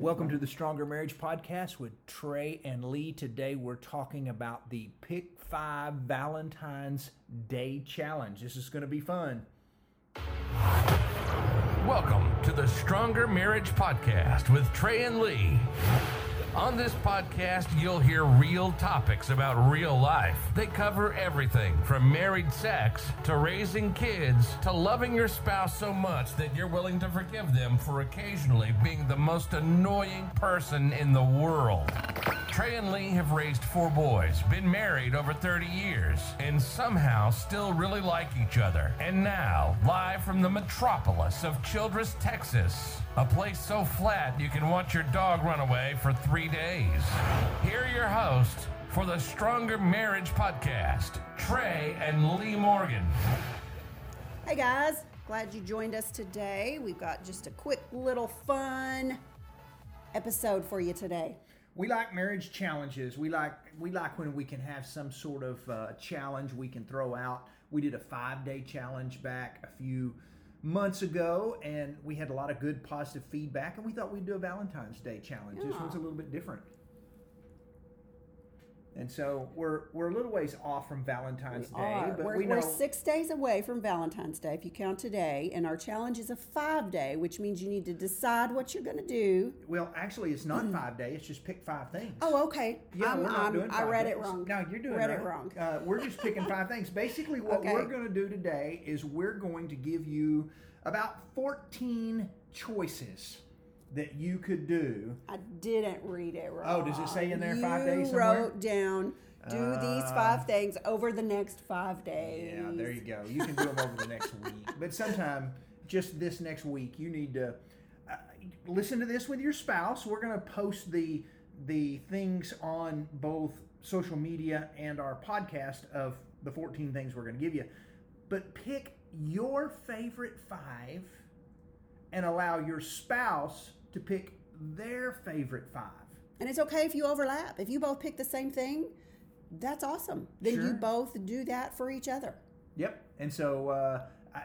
Welcome to the Stronger Marriage Podcast with Trey and Lee. Today we're talking about the Pick Five Valentine's Day Challenge. This is going to be fun. Welcome to the Stronger Marriage Podcast with Trey and Lee. On this podcast, you'll hear real topics about real life. They cover everything from married sex to raising kids to loving your spouse so much that you're willing to forgive them for occasionally being the most annoying person in the world. Trey and Lee have raised four boys, been married over 30 years, and somehow still really like each other. And now, live from the metropolis of Childress, Texas, a place so flat you can watch your dog run away for three days. Here are your hosts for the Stronger Marriage Podcast, Trey and Lee Morgan. Hey guys, glad you joined us today. We've got just a quick little fun episode for you today. We like marriage challenges. We like we like when we can have some sort of uh, challenge we can throw out. We did a five day challenge back a few months ago, and we had a lot of good positive feedback. And we thought we'd do a Valentine's Day challenge. This one's a little bit different. And so we're we're a little ways off from Valentine's Day, Are. but we're, we know we're six days away from Valentine's Day if you count today, and our challenge is a five day, which means you need to decide what you're going to do. Well, actually, it's not five day. It's just pick five things. Oh, okay. Yeah, I'm- we're not I'm- doing I read it wrong. No, you're doing read right. it wrong. Uh, we're just picking five things. Basically, what Okay. we're going to do today is we're going to give you about 14 choices that you could do. I didn't read it wrong. Oh, does it say in there five You days somewhere? wrote down do these Uh, five things over the next five days. Yeah, there you go. You can do them over the next week, but sometime just this next week, you need to uh, listen to this with your spouse. We're going to post the the things on both social media and our podcast of the 14 things we're going to give you. But pick your favorite five and allow your spouse to pick their favorite five. And it's okay if you overlap. If you both pick the same thing, that's awesome. Then Sure. you both do that for each other. Yep. And so uh,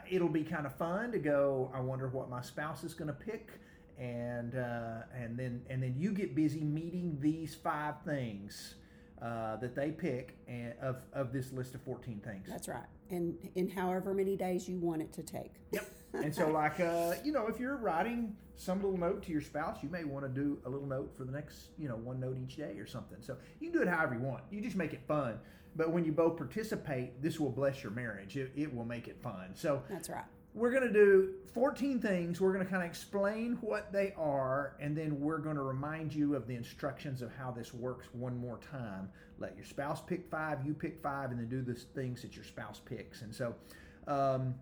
it'll be kind of fun to go. I wonder what my spouse is going to pick, and uh, and then and then you get busy meeting these five things uh, that they pick and of of this list of fourteen things. That's right. And in however many days you want it to take. Yep. And so, like, uh, you know, if you're writing some little note to your spouse, you may want to do a little note for the next, you know, one note each day or something. So you can do it however you want. You just make it fun. But when you both participate, this will bless your marriage. It, it will make it fun. So That's right. we're going to do 14 things. We're going to kind of explain what they are, and then we're going to remind you of the instructions of how this works one more time. Let your spouse pick five, you pick five, and then do the things that your spouse picks. And so, um,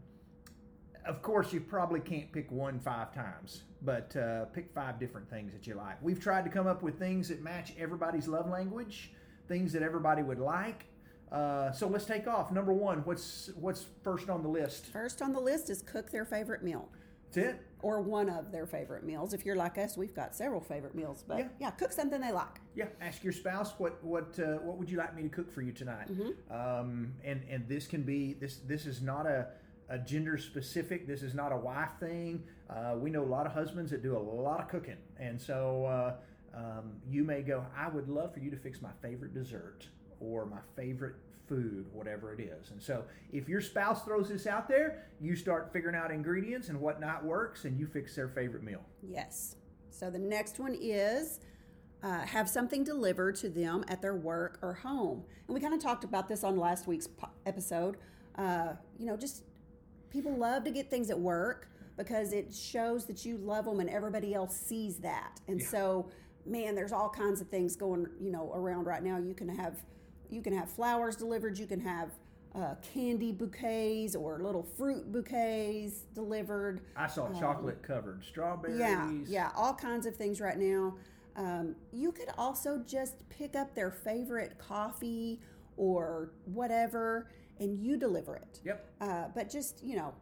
of course, you probably can't pick one five times, but uh, pick five different things that you like. We've tried to come up with things that match everybody's love language, things that everybody would like. Uh, so let's take off. Number one, what's what's first on the list? First on the list is cook their favorite meal That's it. or one of their favorite meals. If you're like us, we've got several favorite meals, but Yeah. yeah, cook something they like. Yeah, ask your spouse what what uh, what would you like me to cook for you tonight? Um, and and this can be this this is not a, gender specific. This is not a wife thing. Uh, we know a lot of husbands that do a lot of cooking, and so uh, um, you may go. I would love for you to fix my favorite dessert or my favorite food, whatever it is. And so if your spouse throws this out there, you start figuring out ingredients and what not works, and you fix their favorite meal. Yes. So the next one is uh, have something delivered to them at their work or home. And we kind of talked about this on last week's po- episode. Uh, you know, just people love to get things at work because it shows that you love them and everybody else sees that. And so, man, there's all kinds of things going, you know, around right now. You can have you can have flowers delivered. You can have uh, candy bouquets or little fruit bouquets delivered. I saw chocolate covered strawberries. Yeah, yeah, all kinds of things right now. Um, you could also just pick up their favorite coffee or whatever, and you deliver it. Yep. Uh, but just you know,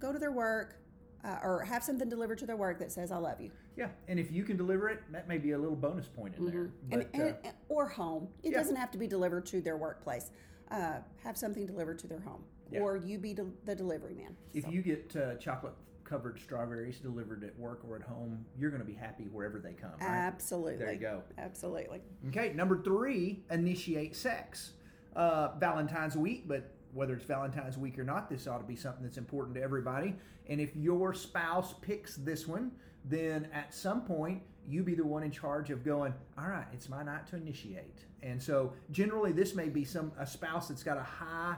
go to their work uh, or have something delivered to their work that says "I love you," Yeah, and if you can deliver it, that may be a little bonus point in there. and, But and, uh, or home. It yeah. doesn't have to be delivered to their workplace. Uh, have something delivered to their home, Yeah. or you be del- the delivery man. if So, you get uh, chocolate covered strawberries delivered at work or at home, you're going to be happy wherever they come. Right? Absolutely. There you go. Absolutely. Okay, number three, initiate sex. Uh, Valentine's week, but whether it's Valentine's week or not, this ought to be something that's important to everybody. And if your spouse picks this one, then at some point you be the one in charge of going, all right, it's my night to initiate. And so generally this may be some a spouse that's got a high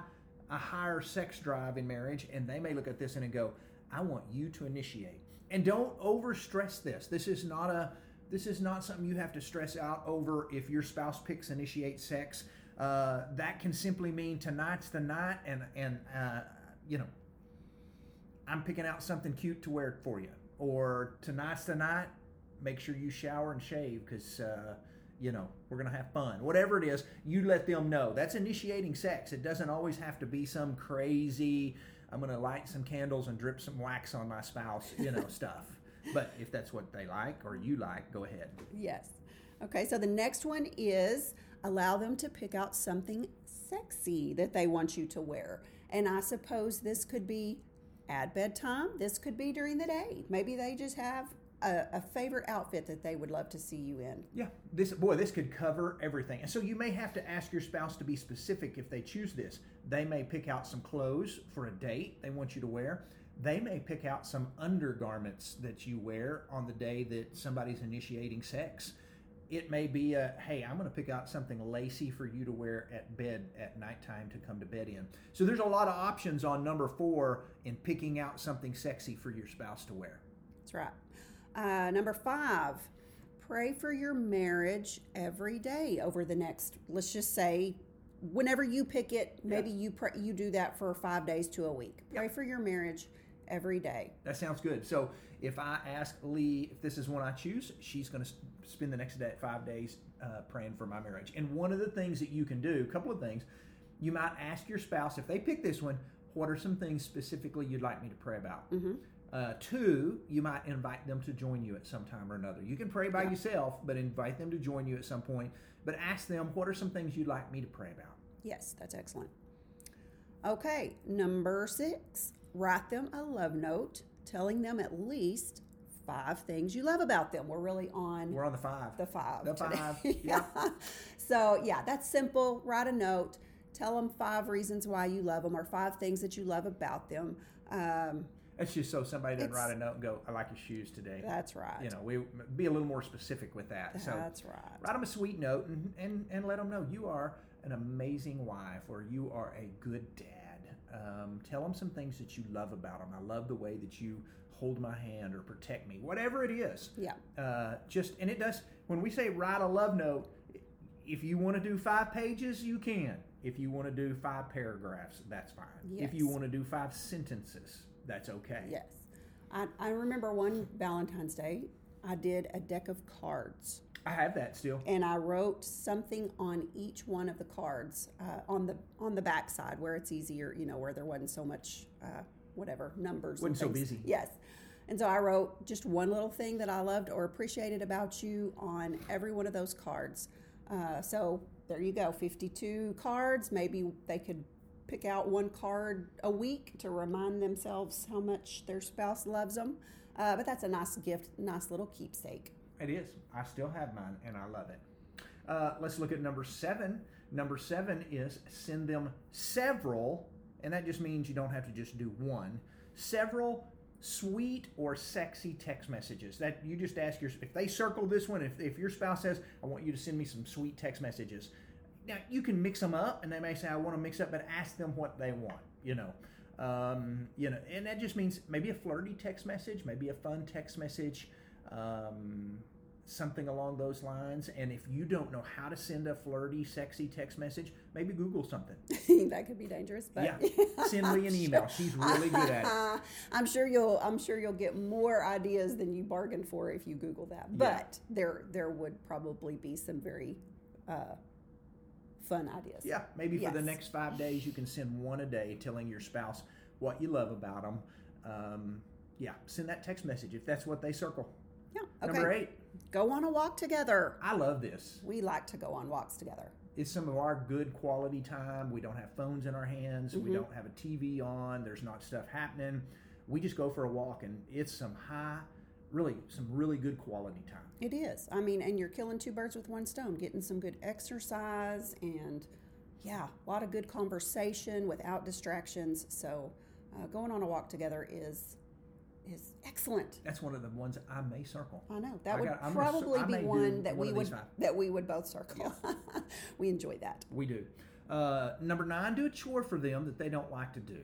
a higher sex drive in marriage, and they may look at this and go, I want you to initiate. And don't over stress this. This is not a this is not something you have to stress out over if your spouse picks initiate sex. Uh, that can simply mean tonight's the night, and and uh, you know, I'm picking out something cute to wear for you, or tonight's the night. Make sure you shower and shave because uh, you know we're gonna have fun. Whatever it is, you let them know. That's initiating sex. It doesn't always have to be some crazy. I'm gonna light some candles and drip some wax on my spouse, you know, stuff. But if that's what they like or you like, go ahead. Yes. Okay, so the next one is allow them to pick out something sexy that they want you to wear. And I suppose this could be at bedtime, this could be during the day. Maybe they just have a, a favorite outfit that they would love to see you in. Yeah, this boy, this could cover everything. And so you may have to ask your spouse to be specific if they choose this. They may pick out some clothes for a date they want you to wear. They may pick out some undergarments that you wear on the day that somebody's initiating sex. It may be a hey, I'm going to pick out something lacy for you to wear at bed at nighttime to come to bed in. So there's a lot of options on number four in picking out something sexy for your spouse to wear. That's right. Uh, number five, pray for your marriage every day over the next, let's just say, whenever you pick it, maybe you pray, you do that for five days to a week. Pray for your marriage every day. That sounds good. So if I ask Lee if this is one I choose, she's going to spend the next day, five days uh, praying for my marriage. And one of the things that you can do, a couple of things, you might ask your spouse if they pick this one, what are some things specifically you'd like me to pray about? Uh, two, you might invite them to join you at some time or another. You can pray by yourself, but invite them to join you at some point. But ask them, what are some things you'd like me to pray about? Yes, that's excellent. Okay, number six, write them a love note telling them at least five things you love about them. We're really on We're on the five. the five. The today. five, yeah. so, yeah, that's simple. Write a note. Tell them five reasons why you love them or five things that you love about them. Um, It's just so somebody doesn't write a note and go, I like your shoes today. that's right. You know, we be a little more specific with that. so That's right. write them a sweet note and, and, and let them know you are an amazing wife or you are a good dad. Um, tell them some things that you love about them. I love the way that you hold my hand or protect me, whatever it is. Yeah. Uh, just and it does when we say write a love note. If you want to do five pages, you can. If you want to do five paragraphs, that's fine. If you want to do five sentences, that's okay. Yes. I, I remember one Valentine's Day, I did a deck of cards. I have that still. and I wrote something on each one of the cards uh, on the on the back side where it's easier, you know, where there wasn't so much uh, whatever numbers. Wasn't so busy. Yes, and so I wrote just one little thing that I loved or appreciated about you on every one of those cards. Uh, so there you go, fifty-two cards. Maybe they could pick out one card a week to remind themselves how much their spouse loves them. Uh, but that's a nice gift, nice little keepsake. It is. I still have mine and I love it. Uh, let's look at number seven. Number seven is send them several, and that just means you don't have to just do one, several sweet or sexy text messages. That you just ask your, if they circle this one, if, if your spouse says, I want you to send me some sweet text messages. Now, you can mix them up, and they may say, I want to mix up, but ask them what they want, you know. Um, you know, and that just means maybe a flirty text message, maybe a fun text message, um, something along those lines. And if you don't know how to send a flirty, sexy text message, maybe Google something. that could be dangerous, but Yeah, send me an email. She's really good at it. I'm sure you'll I'm sure you'll get more ideas than you bargained for if you Google that. But there there would probably be some very uh, fun ideas. Yeah, maybe for the next five days, you can send one a day telling your spouse what you love about them. Um, yeah, send that text message if that's what they circle. Yeah. Okay. Number eight, Go on a walk together. I love this. We like to go on walks together. It's some of our good quality time. We don't have phones in our hands. Mm-hmm. We don't have a TV on. There's not stuff happening. we just go for a walk, and it's some high, really some really good quality time. It is. I mean, and you're killing two birds with one stone, getting some good exercise and, yeah, a lot of good conversation without distractions. So, uh, going on a walk together is is excellent. That's one of the ones I may circle. I know that I would got- I'm gonna probably be one that one we would five. that we would both circle. we enjoy that. We do. Uh, number nine, do a chore for them that they don't like to do.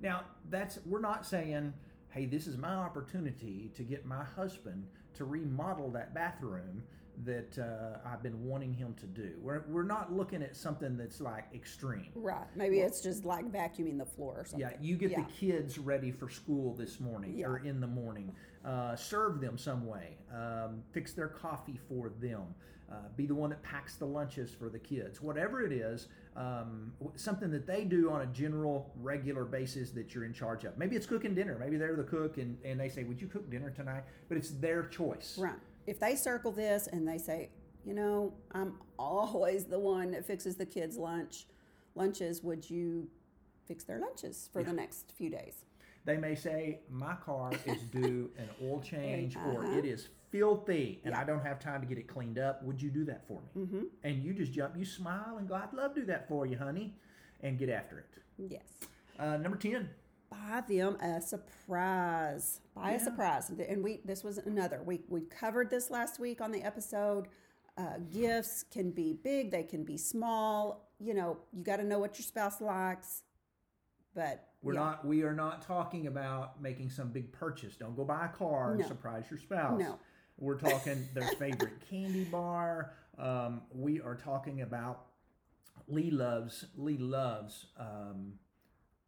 Now, that's we're not saying, hey, this is my opportunity to get my husband to remodel that bathroom that uh, I've been wanting him to do. We're, we're not looking at something that's like extreme. Right. Maybe it's just like vacuuming the floor or something. Yeah, you get Yeah. the kids ready for school this morning Yeah. or in the morning. Uh, serve them some way. Um, fix their coffee for them. Uh, be the one that packs the lunches for the kids. Whatever it is, um, something that they do on a general, regular basis that you're in charge of. Maybe it's cooking dinner. Maybe they're the cook and, and they say, Would you cook dinner tonight? But it's their choice. Right. If they circle this and they say, you know, I'm always the one that fixes the kids' lunch, lunches, would you fix their lunches for the next few days? They may say, My car is due an oil change or Uh-huh. it is filthy and Yeah. I don't have time to get it cleaned up. Would you do that for me? Mm-hmm. And you just jump, you smile and go, I'd love to do that for you, honey, and get after it. Yes. Uh, number 10, Buy them a surprise. Buy Yeah. a surprise. And we this was another. We we covered this last week on the episode. Uh, gifts can be big, they can be small. You know, you got to know what your spouse likes. But we're yeah. not, we are not talking about making some big purchase. Don't go buy a car and No. surprise your spouse. No. We're talking their favorite candy bar. Um, we are talking about Lee loves, Lee loves um,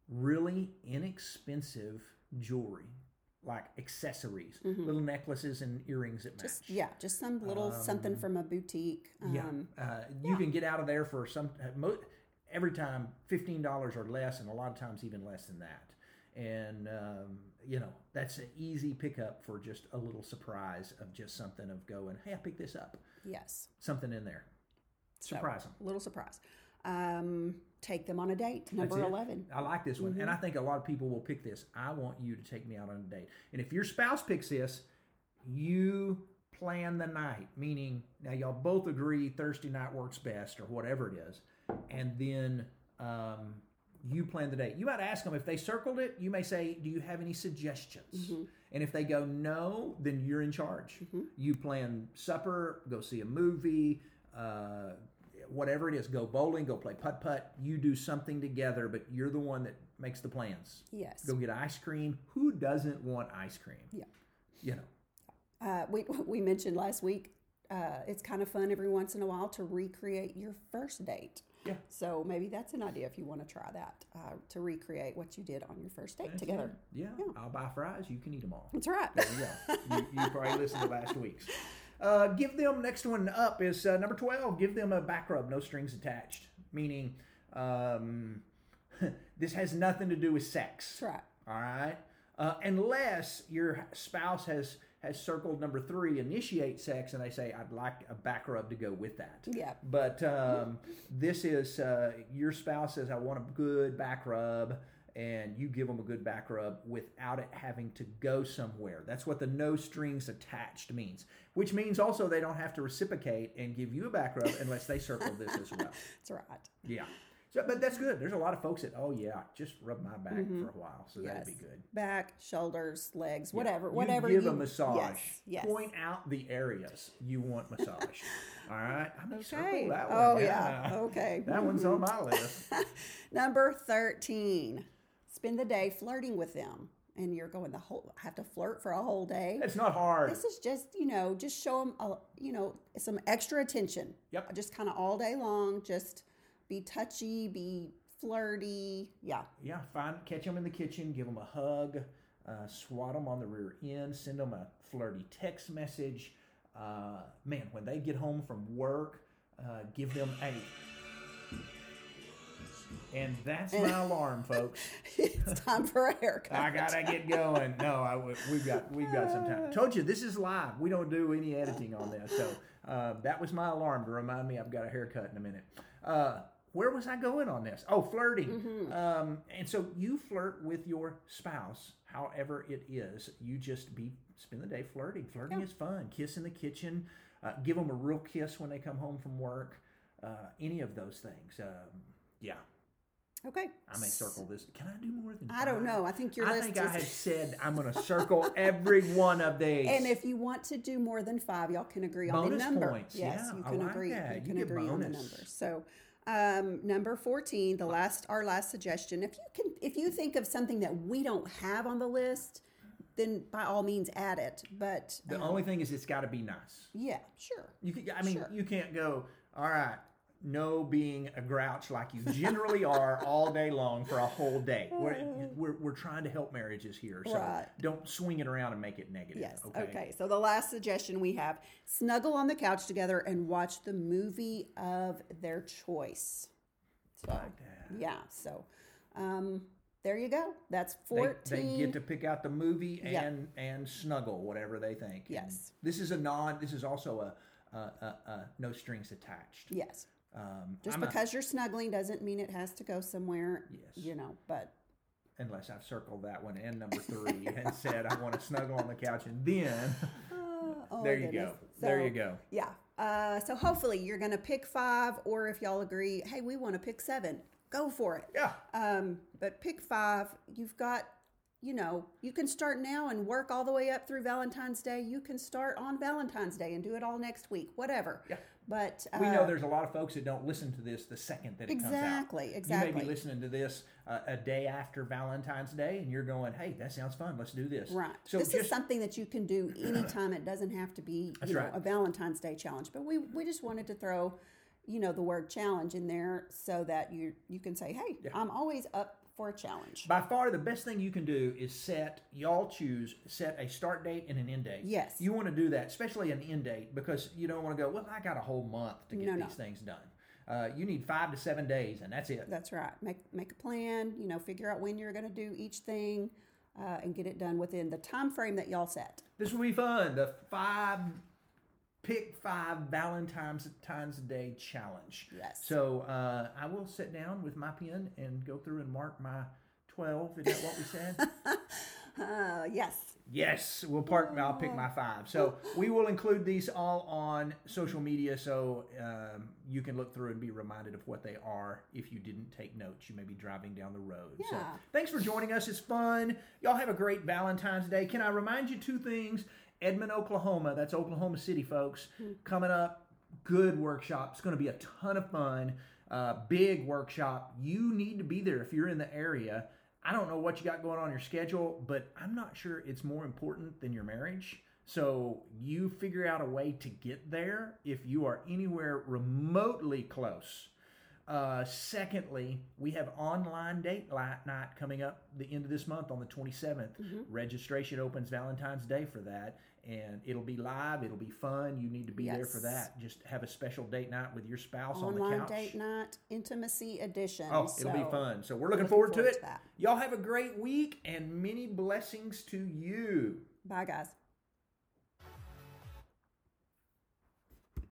really inexpensive jewelry, like accessories, little necklaces and earrings that match. Mm-hmm. Yeah, just some little something from a boutique. Um, Yeah, uh, you can get out of there for some every time fifteen dollars or less, and a lot of times even less than that. And um, you know that's an easy pickup for just a little surprise of just something of going, hey, I picked this up, Yes. something in there, So, surprise them. little surprise. Um, take them on a date. Number eleven. I like this one, and I think a lot of people will pick this. I want you to take me out on a date, and if your spouse picks this, you plan the night. Meaning, now y'all both agree Thursday night works best, or whatever it is, and then um, you plan the date. You might ask them if they circled it. You may say, "Do you have any suggestions?" And if they go no, then you're in charge. You plan supper, go see a movie. Uh, Whatever it is, go bowling, go play putt putt. You do something together, but you're the one that makes the plans. Yes. Go get ice cream. Who doesn't want ice cream? Yeah. You know, Uh, we we mentioned last week. Uh, it's kind of fun every once in a while to recreate your first date. Yeah. So maybe that's an idea if you want to try that uh, to recreate what you did on your first date That's together. it. Yeah. I'll buy fries. You can eat them all. That's right. There you go. you, you probably listened to last week's. Uh, give them next one up is uh, number twelve. Give them a back rub, no strings attached. Meaning, um, this has nothing to do with sex. That's right. All right. Uh, unless your spouse has has circled number three, initiate sex, and they say, "I'd like a back rub to go with that." Yeah. But um, this is uh, your spouse says, "I want a good back rub," and you give them a good back rub without it having to go somewhere. That's what the no strings attached means. Which means also they don't have to reciprocate and give you a back rub unless they circle this as well. That's right. Yeah. So, but that's good. There's a lot of folks that, oh yeah, just rub my back mm-hmm. for a while, so that'd be good. Back, shoulders, legs, whatever, whatever You whatever. give you, a massage. Yes. Yes. Point out the areas you want massage. All right. I may circle Okay. that oh, one. Oh yeah. Okay. That one's on my mm-hmm. list. Number 13. Spend the day flirting with them. And you're going the whole have to flirt for a whole day. It's not hard. This is just, you know, just show them, a, you know, some extra attention. Yep. Just kind of all day long, just be touchy, be flirty. Yeah. Yeah, find catch them in the kitchen, give them a hug, uh, swat them on the rear end, send them a flirty text message. Uh, man, when they get home from work, uh, give them a. And that's my alarm, folks. it's time for a haircut. I gotta get going. No, I we've got we've got some time. Told you this is live. We don't do any editing on this, so uh, that was my alarm to remind me I've got a haircut in a minute. Uh, where was I going on this? Oh, flirting. Mm-hmm. Um, and so you flirt with your spouse, however it is. You just be spend the day flirting. Flirting is fun. Kiss in the kitchen. Uh, give them a real kiss when they come home from work. Uh, any of those things. Um, yeah, Okay. I may circle this. Can I do more than? I don't know. I think your I list think I is- had said I'm going to circle every one of these. And if you want to do more than five, y'all can agree on the number. points, Yes, yeah, you I can like agree. that. You can get agree on the number. So, um, number fourteen, the last our last suggestion. If you can, if you think of something that we don't have on the list, then by all means add it. But the um, only thing is, it's got to be nice. yeah, sure. You can, I mean, Sure. you can't go. All right, no being a grouch like you generally are all day long for a whole day. We're, we're, we're trying to help marriages here, so Right. don't swing it around and make it negative. Yes. Okay. Okay. So the last suggestion we have: snuggle on the couch together and watch the movie of their choice. So Like yeah. So um, there you go. That's They, fourteen. they get to pick out the movie Yeah. and and snuggle whatever they think. And Yes. this is a non. This is also a, a, a, a no strings attached. yes. Um, Just I'm a- because you're snuggling doesn't mean it has to go somewhere. Yes. You know, but unless I've circled that one and number three and said I want to snuggle on the couch and then oh, there you go. goodness. there you go. Yeah. Uh, so hopefully you're going to pick five, or if y'all agree, hey, we want to pick seven, go for it. Yeah. Um, but pick five. You've got, you know, you can start now and work all the way up through Valentine's Day. You can start on Valentine's Day and do it all next week, whatever. Yeah. But uh, We know there's a lot of folks that don't listen to this the second that it comes out. Exactly, exactly. You may be listening to this uh, a day after Valentine's Day, and you're going, "Hey, that sounds fun. Let's do this." Right. So this just is something that you can do anytime. It doesn't have to be, you know, right. a Valentine's Day challenge. But we we just wanted to throw, you know, the word challenge in there so that you you can say, hey, I'm always up for a challenge. by far the best thing you can do is set y'all choose set a start date and an end date. Yes. You want to do that, especially an end date, because you don't want to go. Well, I got a whole month to get No, these no. things done. Uh, you need five to seven days, and that's it. That's right. Make make a plan. You know, figure out when you're going to do each thing, uh, and get it done within the time frame that y'all set. This will be fun. The five pick five Valentine's Times a Day challenge. Yes. So uh, I will sit down with my pen and go through and mark my twelve. Is that what we said? Uh, yes. yes, we'll park. I'll pick my five. So we will include these all on social media, so um, you can look through and be reminded of what they are. If you didn't take notes, you may be driving down the road. So Yeah. thanks for joining us. It's fun. Y'all have a great Valentine's Day. Can I remind you two things? Edmond, Oklahoma. That's Oklahoma City, folks. Coming up, good workshop. It's going to be a ton of fun. Uh, big workshop. You need to be there if you're in the area. I don't know what you got going on your schedule, but I'm not sure it's more important than your marriage. So you figure out a way to get there if you are anywhere remotely close. Uh, secondly, we have online date night coming up the end of this month on the 27th. Registration opens Valentine's Day for that, and it'll be live. It'll be fun. You need to be there for that. Just have a special date night with your spouse on the Online couch. date night intimacy edition. Oh, it'll be fun. So we're looking, looking forward, forward to to it. that. Y'all have a great week and many blessings to you. Bye, guys.